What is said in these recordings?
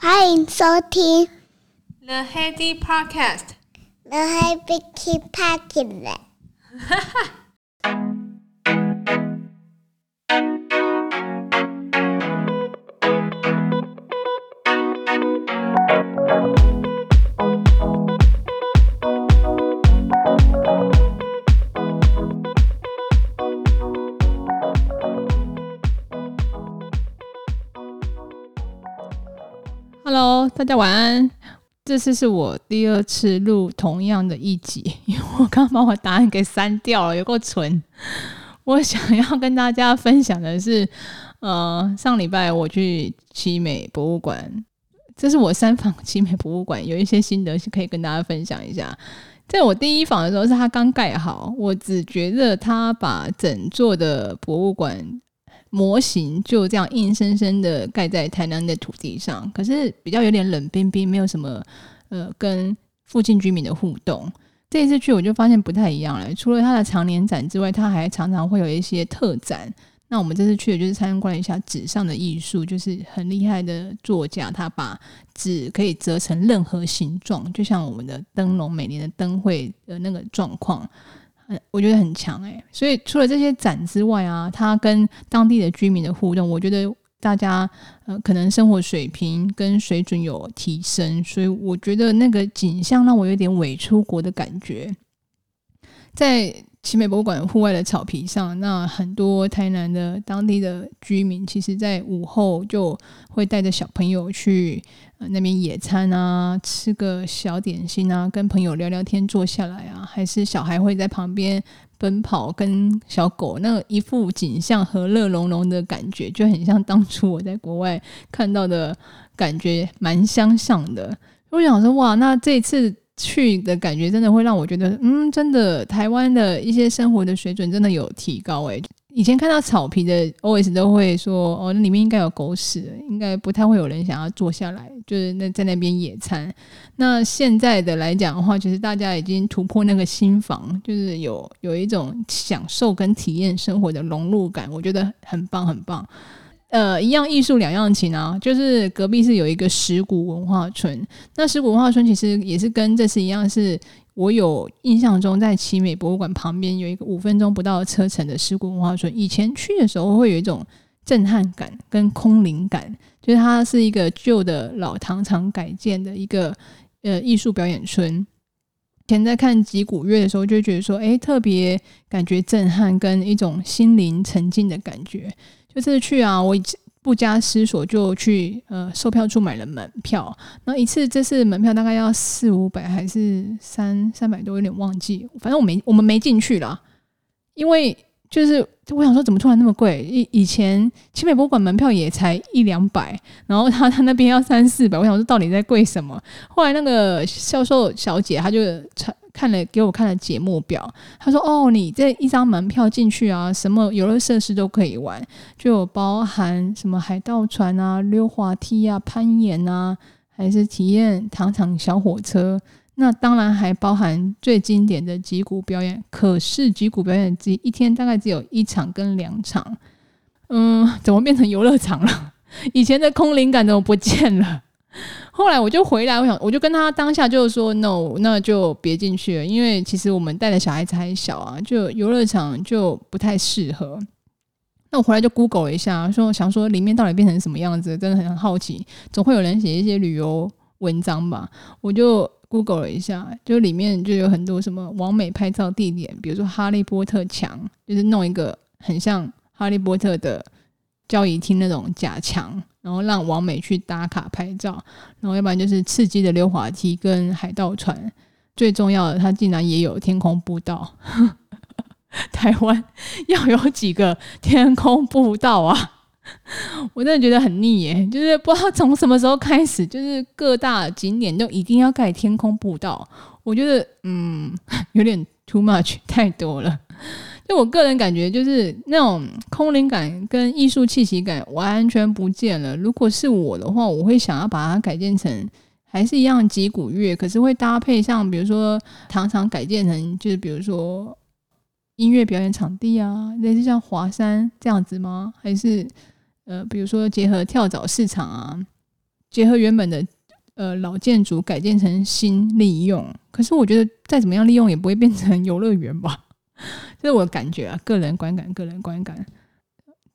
欢迎收听 The Heady Podcast。The Heady Podcast。哈哈。 Hello，大家晚安。这次是我第二次录同样的一集，因为我刚把我答案给删掉了，有够蠢。我想要跟大家分享的是，呃，上礼拜我去奇美博物馆，这是我三访奇美博物馆有一些心得是，可以跟大家分享一下。在我第一访的时候，是他刚盖好，我只觉得他把整座的博物馆。模型就这样硬生生的盖在台南的土地上，可是比较有点冷冰冰，没有什么呃跟附近居民的互动。这一次去我就发现不太一样了，除了它的常年展之外，它还常常会有一些特展。那我们这次去的就是参观一下纸上的艺术，就是很厉害的作家，他把纸可以折成任何形状，就像我们的灯笼每年的灯会的那个状况。我觉得很强哎，所以除了这些展之外啊，他跟当地的居民的互动，我觉得大家呃可能生活水平跟水准有提升，所以我觉得那个景象让我有点伪出国的感觉。在奇美博物馆户外的草皮上，那很多台南的当地的居民，其实在午后就会带着小朋友去。那边野餐啊，吃个小点心啊，跟朋友聊聊天，坐下来啊，还是小孩会在旁边奔跑，跟小狗那一副景象和乐融融的感觉，就很像当初我在国外看到的感觉，蛮相像的。我想说，哇，那这次去的感觉真的会让我觉得，嗯，真的台湾的一些生活的水准真的有提高诶。以前看到草皮的 OS 都会说哦，那里面应该有狗屎，应该不太会有人想要坐下来，就是那在那边野餐。那现在的来讲的话，其实大家已经突破那个心房，就是有有一种享受跟体验生活的融入感，我觉得很棒很棒。呃，一样艺术两样情啊，就是隔壁是有一个石鼓文化村，那石鼓文化村其实也是跟这次一样是。我有印象中，在奇美博物馆旁边有一个五分钟不到的车程的石鼓文化村。以前去的时候会有一种震撼感跟空灵感，就是它是一个旧的老糖厂改建的一个呃艺术表演村。以前在看击鼓乐的时候，就觉得说，诶，特别感觉震撼跟一种心灵沉静的感觉。就是去啊，我。不加思索就去呃售票处买了门票，那一次这次门票大概要四五百还是三三百多，有点忘记。反正我没我们没进去啦，因为就是我想说怎么突然那么贵？以以前清美博物馆门票也才一两百，然后他他那边要三四百，我想说到底在贵什么？后来那个销售小姐她就看了给我看了节目表，他说：“哦，你这一张门票进去啊，什么游乐设施都可以玩，就有包含什么海盗船啊、溜滑梯啊、攀岩啊，还是体验糖厂小火车。那当然还包含最经典的击鼓表演。可是击鼓表演只一天大概只有一场跟两场，嗯，怎么变成游乐场了？以前的空灵感怎么不见了？”后来我就回来，我想我就跟他当下就是说 no，那就别进去了，因为其实我们带的小孩子还小啊，就游乐场就不太适合。那我回来就 Google 一下，说想说里面到底变成什么样子，真的很好奇，总会有人写一些旅游文章吧。我就 Google 了一下，就里面就有很多什么完美拍照地点，比如说哈利波特墙，就是弄一个很像哈利波特的交谊厅那种假墙。然后让完美去打卡拍照，然后要不然就是刺激的溜滑梯跟海盗船，最重要的，它竟然也有天空步道。台湾要有几个天空步道啊？我真的觉得很腻耶，就是不知道从什么时候开始，就是各大景点都一定要盖天空步道。我觉得，嗯，有点 too much，太多了。就我个人感觉，就是那种空灵感跟艺术气息感完全不见了。如果是我的话，我会想要把它改建成还是一样击鼓乐，可是会搭配像比如说糖厂改建成，就是比如说音乐表演场地啊，类似像华山这样子吗？还是呃，比如说结合跳蚤市场啊结合原本的呃老建筑改建成新利用。可是我觉得再怎么样利用也不会变成游乐园吧，这是我感觉啊，个人观感，个人观感。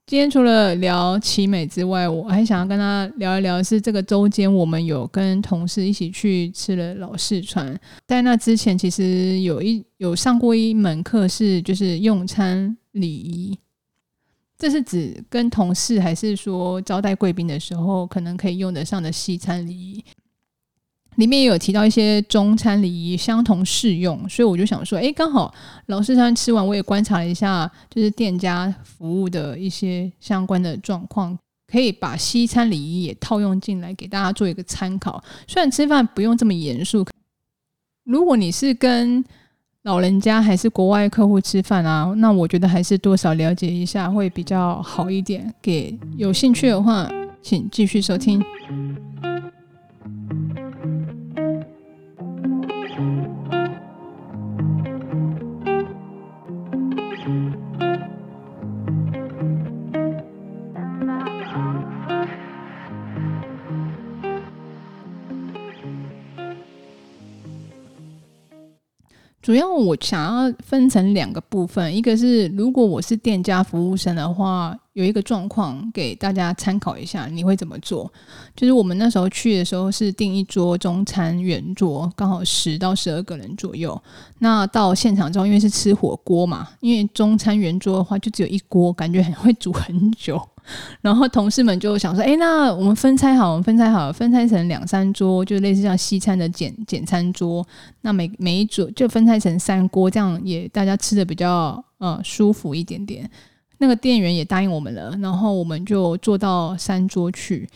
今天除了聊奇美之外，我还想要跟他聊一聊，是这个周间我们有跟同事一起去吃了老四川。在那之前，其实有一有上过一门课，是就是用餐礼仪。这是指跟同事还是说招待贵宾的时候可能可以用得上的西餐礼仪？里面也有提到一些中餐礼仪相同适用，所以我就想说，哎，刚好老四川吃完，我也观察了一下，就是店家服务的一些相关的状况，可以把西餐礼仪也套用进来，给大家做一个参考。虽然吃饭不用这么严肃，如果你是跟老人家还是国外客户吃饭啊，那我觉得还是多少了解一下会比较好一点。给有兴趣的话，请继续收听。主要我想要分成两个部分，一个是如果我是店家服务生的话，有一个状况给大家参考一下，你会怎么做？就是我们那时候去的时候是订一桌中餐圆桌，刚好十到十二个人左右。那到现场之后，因为是吃火锅嘛，因为中餐圆桌的话就只有一锅，感觉很会煮很久。然后同事们就想说：“哎，那我们分拆好，我们分拆好，分拆成两三桌，就类似像西餐的简简餐桌。那每每一桌就分拆成三锅，这样也大家吃的比较呃舒服一点点。那个店员也答应我们了，然后我们就坐到三桌去。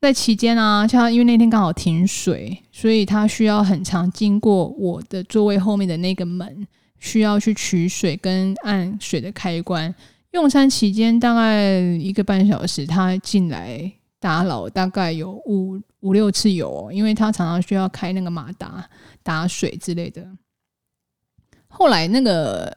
在期间啊，像因为那天刚好停水，所以他需要很长经过我的座位后面的那个门，需要去取水跟按水的开关。”用餐期间大概一个半小时，他进来打扰大概有五五六次有，因为他常常需要开那个马达打水之类的。后来那个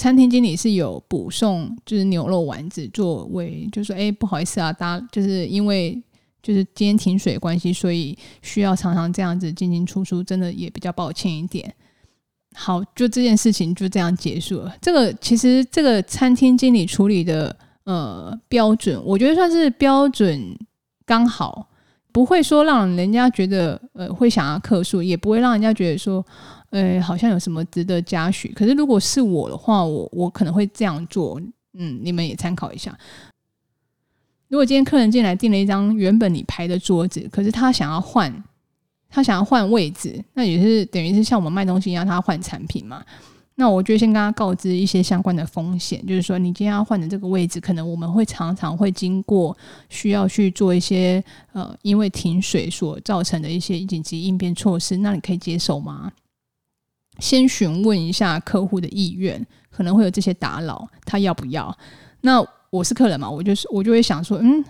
餐厅经理是有补送，就是牛肉丸子作为，就说：“哎，不好意思啊，大家就是因为就是今天停水关系，所以需要常常这样子进进出出，真的也比较抱歉一点。”好，就这件事情就这样结束了。这个其实这个餐厅经理处理的呃标准，我觉得算是标准刚好，不会说让人家觉得呃会想要客诉，也不会让人家觉得说呃好像有什么值得嘉许。可是如果是我的话，我我可能会这样做。嗯，你们也参考一下。如果今天客人进来订了一张原本你排的桌子，可是他想要换。他想要换位置，那也是等于是像我们卖东西一样，他换产品嘛。那我就先跟他告知一些相关的风险，就是说你今天要换的这个位置，可能我们会常常会经过需要去做一些呃，因为停水所造成的一些紧急应变措施，那你可以接受吗？先询问一下客户的意愿，可能会有这些打扰，他要不要？那我是客人嘛，我就是我就会想说，嗯。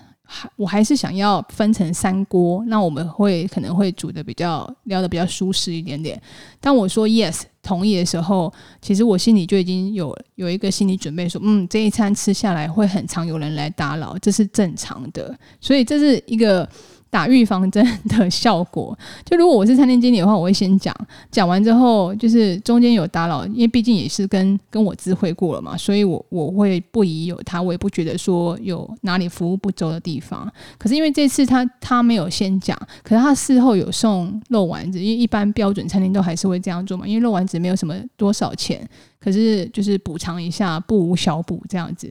我还是想要分成三锅，那我们会可能会煮的比较聊的比较舒适一点点。当我说 yes 同意的时候，其实我心里就已经有有一个心理准备，说嗯，这一餐吃下来会很常有人来打扰，这是正常的。所以这是一个。打预防针的效果，就如果我是餐厅经理的话，我会先讲，讲完之后就是中间有打扰，因为毕竟也是跟跟我知会过了嘛，所以我我会不疑有他，我也不觉得说有哪里服务不周的地方。可是因为这次他他没有先讲，可是他事后有送肉丸子，因为一般标准餐厅都还是会这样做嘛，因为肉丸子没有什么多少钱，可是就是补偿一下，不无小补这样子。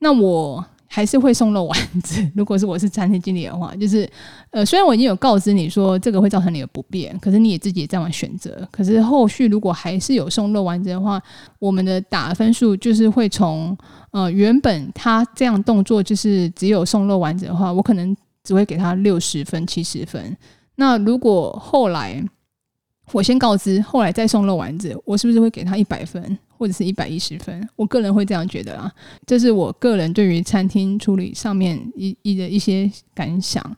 那我。还是会送肉丸子。如果是我是餐厅经理的话，就是呃，虽然我已经有告知你说这个会造成你的不便，可是你也自己也在选择。可是后续如果还是有送肉丸子的话，我们的打分数就是会从呃原本他这样动作就是只有送肉丸子的话，我可能只会给他六十分、七十分。那如果后来我先告知，后来再送肉丸子，我是不是会给他一百分？或者是一百一十分，我个人会这样觉得啊，这是我个人对于餐厅处理上面一一的一些感想。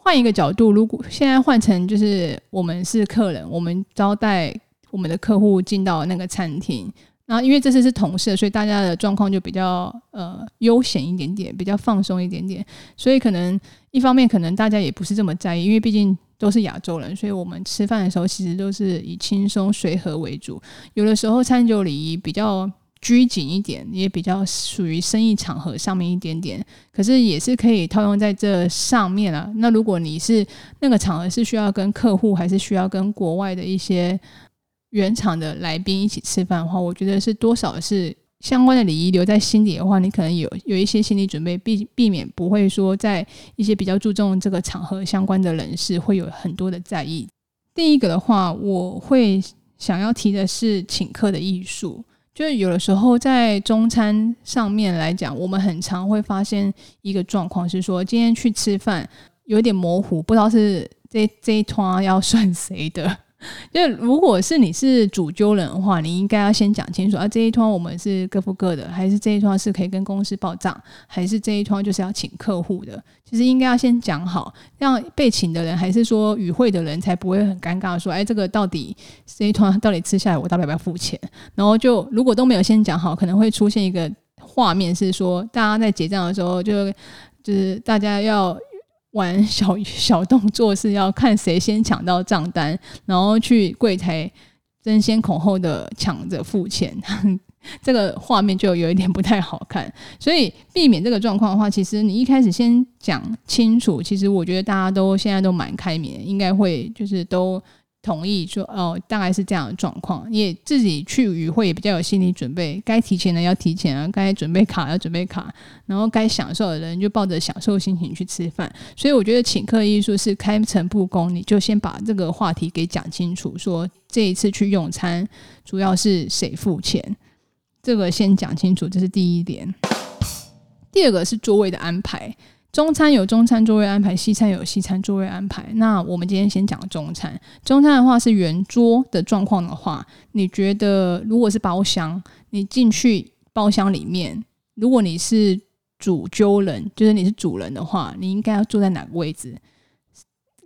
换一个角度，如果现在换成就是我们是客人，我们招待我们的客户进到那个餐厅，然后因为这次是同事，所以大家的状况就比较呃悠闲一点点，比较放松一点点，所以可能一方面可能大家也不是这么在意，因为毕竟都是亚洲人，所以我们吃饭的时候其实都是以轻松随和为主。有的时候餐酒礼仪比较拘谨一点，也比较属于生意场合上面一点点，可是也是可以套用在这上面啊。那如果你是那个场合是需要跟客户，还是需要跟国外的一些原厂的来宾一起吃饭的话，我觉得是多少是相关的礼仪留在心里的话，你可能有有一些心理准备，避避免不会说在一些比较注重这个场合相关的人士会有很多的在意。第一个的话，我会想要提的是请客的艺术，就是有的时候在中餐上面来讲，我们很常会发现一个状况是说，今天去吃饭有点模糊，不知道是这这一摊要算谁的。就如果是你是主揪人的话，你应该要先讲清楚啊，这一摊我们是各付各的，还是这一摊是可以跟公司报账，还是这一摊就是要请客户的？其实应该要先讲好，让被请的人还是说与会的人才不会很尴尬，说哎，这个到底这一摊到底吃下来，我到底要不要付钱？然后就如果都没有先讲好，可能会出现一个画面是说，大家在结账的时候就就是大家要。玩小小动作是要看谁先抢到账单，然后去柜台争先恐后的抢着付钱，这个画面就有一点不太好看。所以避免这个状况的话，其实你一开始先讲清楚，其实我觉得大家都现在都蛮开明，应该会就是都。同意说哦，大概是这样的状况，也自己去与会也比较有心理准备，该提前的要提前啊，该准备卡要准备卡，然后该享受的人就抱着享受心情去吃饭。所以我觉得请客艺术是开诚布公，你就先把这个话题给讲清楚，说这一次去用餐主要是谁付钱，这个先讲清楚，这是第一点。第二个是座位的安排。中餐有中餐座位安排，西餐有西餐座位安排。那我们今天先讲中餐。中餐的话是圆桌的状况的话，你觉得如果是包厢，你进去包厢里面，如果你是主揪人，就是你是主人的话，你应该要坐在哪个位置？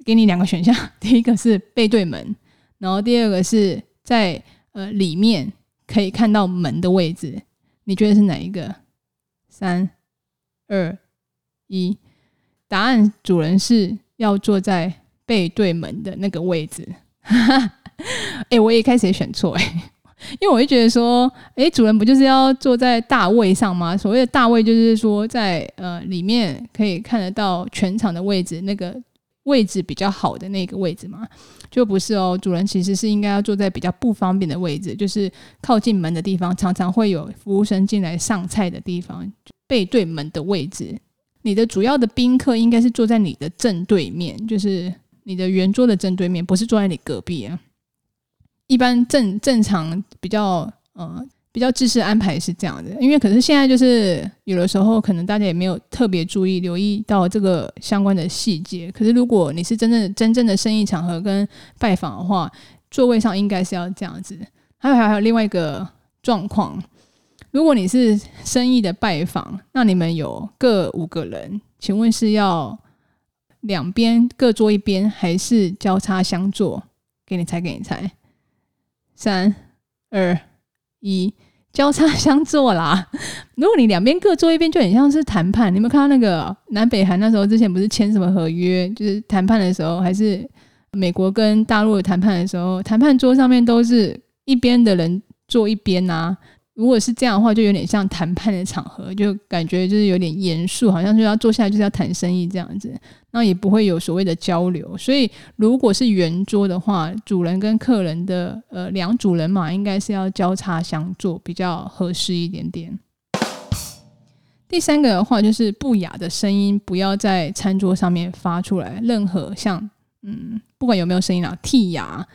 给你两个选项，第一个是背对门，然后第二个是在呃里面可以看到门的位置。你觉得是哪一个？三二。一答案，主人是要坐在背对门的那个位置。哎、欸，我也开始也选错哎、因为我就觉得说，哎、主人不就是要坐在大位上吗？所谓的大位就是说在呃里面可以看得到全场的位置，那个位置比较好的那个位置嘛，就不是哦。主人其实是应该要坐在比较不方便的位置，就是靠近门的地方，常常会有服务生进来上菜的地方，背对门的位置。你的主要的宾客应该是坐在你的正对面，就是你的圆桌的正对面，不是坐在你隔壁啊。一般正正常比较呃比较制式安排是这样的，因为可是现在就是有的时候可能大家也没有特别注意留意到这个相关的细节。可是如果你是真正真正的生意场合跟拜访的话，座位上应该是要这样子。还有还有另外一个状况。如果你是生意的拜访，那你们有各五个人，请问是要两边各坐一边，还是交叉相坐？给你猜，给你猜，三二一，交叉相坐啦！如果你两边各坐一边，就很像是谈判。你有没有看到那个南北韩那时候之前不是签什么合约？就是谈判的时候，还是美国跟大陆谈判的时候，谈判桌上面都是一边的人坐一边啊。如果是这样的话，就有点像谈判的场合，就感觉就是有点严肃，好像就要坐下来就是要谈生意这样子，那也不会有所谓的交流。所以，如果是圆桌的话，主人跟客人的呃两组人马应该是要交叉相坐，比较合适一点点。第三个的话，就是不雅的声音不要在餐桌上面发出来，任何像嗯，不管有没有声音啊，剔牙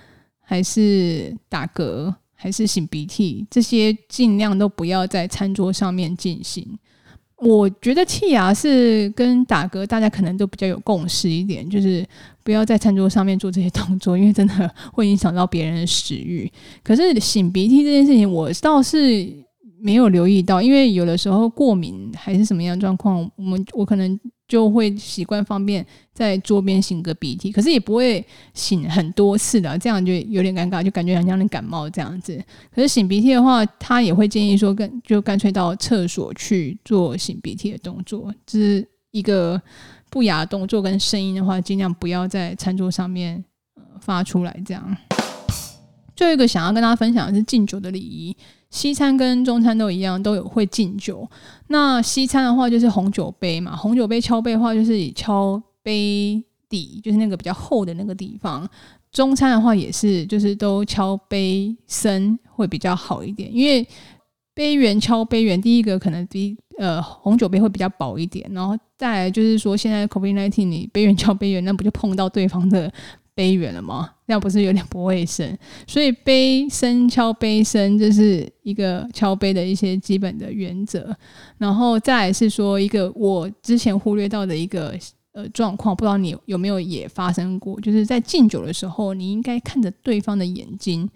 还是打嗝。还是擤鼻涕，这些尽量都不要在餐桌上面进行。我觉得剔牙是跟打嗝，大家可能都比较有共识一点，就是不要在餐桌上面做这些动作，因为真的会影响到别人的食欲。可是擤鼻涕这件事情，我倒是没有留意到，因为有的时候过敏还是什么样状况，我们我可能就会习惯方便在桌边擤个鼻涕，可是也不会擤很多次的，这样就有点尴尬，就感觉很像你感冒这样子。可是擤鼻涕的话，他也会建议说，跟就干脆到厕所去做擤鼻涕的动作，这是一个不雅动作跟声音的话，尽量不要在餐桌上面呃发出来这样。最后一个想要跟大家分享的是敬酒的礼仪。西餐跟中餐都一样，都有会敬酒。那西餐的话就是红酒杯嘛，红酒杯敲杯的话就是以敲杯底，就是那个比较厚的那个地方。中餐的话也是，就是都敲杯身会比较好一点，因为杯缘敲杯缘，第一个可能比呃红酒杯会比较薄一点，然后再来就是说现在 COVID-19 你杯缘敲杯缘，那不就碰到对方的杯缘了吗？那不是有点不卫生？所以杯身敲杯身，这是一个敲杯的一些基本的原则。然后再来是说一个我之前忽略到的一个呃状况，不知道你有没有也发生过？就是在敬酒的时候，你应该看着对方的眼睛。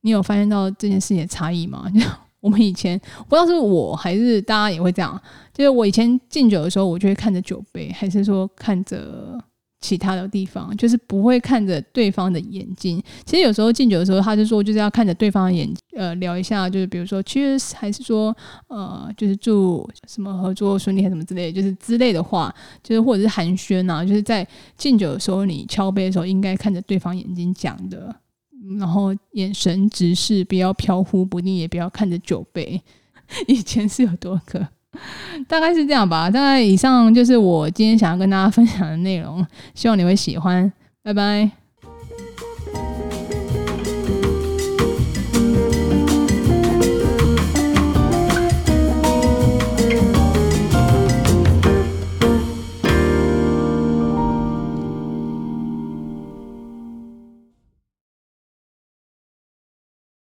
你有发现到这件事情的差异吗？我们以前不知道是我还是大家也会这样，就是我以前敬酒的时候，我就会看着酒杯，还是说看着。其他的地方就是不会看着对方的眼睛。其实有时候敬酒的时候，他就说就是要看着对方的眼，呃，聊一下，就是比如说 cheers，还是说呃，就是祝什么合作顺利，还什么之类，就是之类的话，就是或者是寒暄啊，就是在敬酒的时候，你敲杯的时候应该看着对方眼睛讲的，然后眼神直视，不要飘忽不定，也不要看着酒杯。以前是有多个。大概是这样吧。大概以上就是我今天想要跟大家分享的内容，希望你会喜欢。拜拜。